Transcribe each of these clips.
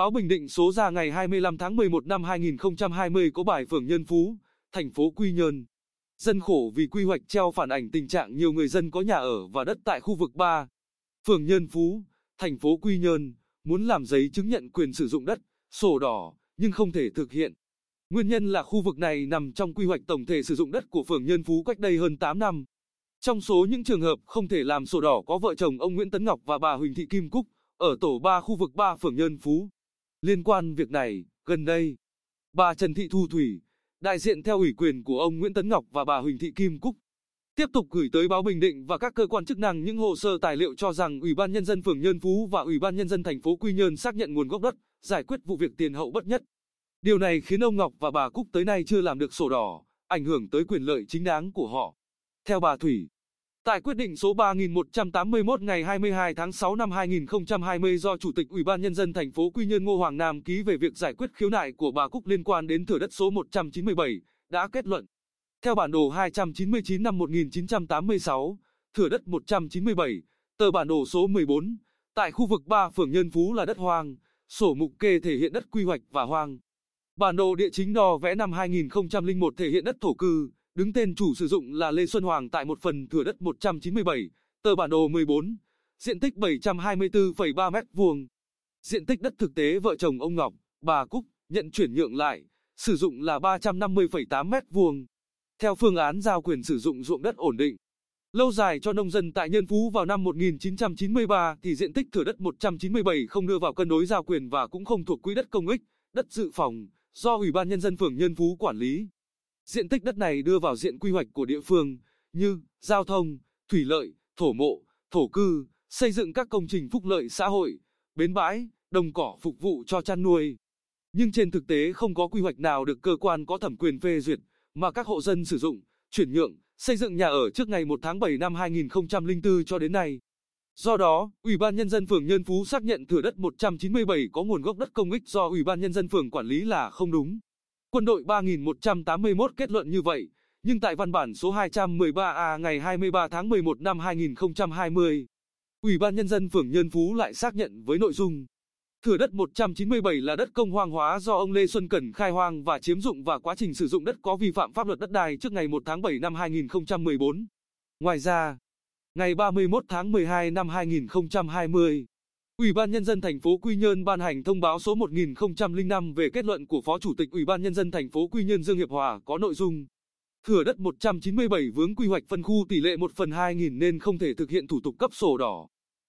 Báo Bình Định số ra ngày 25 tháng 11 năm 2020 có bài Phường Nhân Phú, thành phố Quy Nhơn. Dân khổ vì quy hoạch treo phản ảnh tình trạng nhiều người dân có nhà ở và đất tại khu vực 3. Phường Nhân Phú, thành phố Quy Nhơn, muốn làm giấy chứng nhận quyền sử dụng đất, sổ đỏ, nhưng không thể thực hiện. Nguyên nhân là khu vực này nằm trong quy hoạch tổng thể sử dụng đất của phường Nhân Phú cách đây hơn 8 năm. Trong số những trường hợp không thể làm sổ đỏ có vợ chồng ông Nguyễn Tấn Ngọc và bà Huỳnh Thị Kim Cúc, ở tổ 3 khu vực 3 phường Nhân Phú. Liên quan việc này, gần đây, bà Trần Thị Thu Thủy, đại diện theo ủy quyền của ông Nguyễn Tấn Ngọc và bà Huỳnh Thị Kim Cúc, tiếp tục gửi tới báo Bình Định và các cơ quan chức năng những hồ sơ tài liệu cho rằng Ủy ban nhân dân phường Nhân Phú và Ủy ban nhân dân thành phố Quy Nhơn xác nhận nguồn gốc đất, giải quyết vụ việc tiền hậu bất nhất. Điều này khiến ông Ngọc và bà Cúc tới nay chưa làm được sổ đỏ, ảnh hưởng tới quyền lợi chính đáng của họ. Theo bà Thủy, Tại quyết định số 3181 ngày 22 tháng 6 năm 2020 do Chủ tịch Ủy ban nhân dân thành phố Quy Nhơn Ngô Hoàng Nam ký về việc giải quyết khiếu nại của bà Cúc liên quan đến thửa đất số 197, đã kết luận. Theo bản đồ 299 năm 1986, thửa đất 197, tờ bản đồ số 14, tại khu vực 3 phường Nhân Phú là đất hoang, sổ mục kê thể hiện đất quy hoạch và hoang. Bản đồ địa chính đo vẽ năm 2001 thể hiện đất thổ cư, đứng tên chủ sử dụng là Lê Xuân Hoàng tại một phần thửa đất 197, tờ bản đồ 14, diện tích 724,3 m2. Diện tích đất thực tế vợ chồng ông Ngọc, bà Cúc nhận chuyển nhượng lại, sử dụng là 350,8 m2. Theo phương án giao quyền sử dụng ruộng đất ổn định, lâu dài cho nông dân tại Nhân Phú vào năm 1993 thì diện tích thửa đất 197 không đưa vào cân đối giao quyền và cũng không thuộc quỹ đất công ích, đất dự phòng, do Ủy ban Nhân dân phường Nhân Phú quản lý. Diện tích đất này đưa vào diện quy hoạch của địa phương, như giao thông, thủy lợi, thổ mộ, thổ cư, xây dựng các công trình phúc lợi xã hội, bến bãi, đồng cỏ phục vụ cho chăn nuôi. Nhưng trên thực tế không có quy hoạch nào được cơ quan có thẩm quyền phê duyệt, mà các hộ dân sử dụng, chuyển nhượng, xây dựng nhà ở trước ngày 1 tháng 7 năm 2004 cho đến nay. Do đó, Ủy ban Nhân dân phường Nhân Phú xác nhận thửa đất 197 có nguồn gốc đất công ích do Ủy ban Nhân dân phường quản lý là không đúng. Quân đội 3181 kết luận như vậy, nhưng tại văn bản số 213A ngày 23 tháng 11 năm 2020, Ủy ban Nhân dân phường Nhân Phú lại xác nhận với nội dung Thửa đất 197 là đất công hoang hóa do ông Lê Xuân Cẩn khai hoang và chiếm dụng và quá trình sử dụng đất có vi phạm pháp luật đất đai trước ngày 1 tháng 7 năm 2014. Ngoài ra, ngày 31 tháng 12 năm 2020, Ủy ban nhân dân thành phố Quy Nhơn ban hành thông báo số 1005 về kết luận của Phó Chủ tịch Ủy ban nhân dân thành phố Quy Nhơn Dương Hiệp Hòa có nội dung Thửa đất 197 vướng quy hoạch phân khu tỷ lệ 1 phần 2000 nên không thể thực hiện thủ tục cấp sổ đỏ.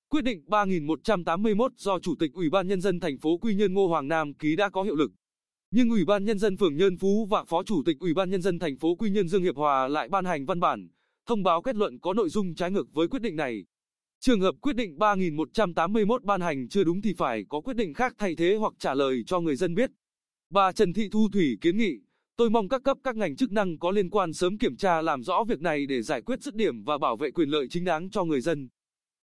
Quyết định 3181 do Chủ tịch Ủy ban nhân dân thành phố Quy Nhơn Ngô Hoàng Nam ký đã có hiệu lực. Nhưng Ủy ban nhân dân phường Nhơn Phú và Phó Chủ tịch Ủy ban nhân dân thành phố Quy Nhơn Dương Hiệp Hòa lại ban hành văn bản, thông báo kết luận có nội dung trái ngược với quyết định này. Trường hợp quyết định 3181 ban hành chưa đúng thì phải có quyết định khác thay thế hoặc trả lời cho người dân biết. Bà Trần Thị Thu Thủy kiến nghị, tôi mong các cấp các ngành chức năng có liên quan sớm kiểm tra làm rõ việc này để giải quyết dứt điểm và bảo vệ quyền lợi chính đáng cho người dân.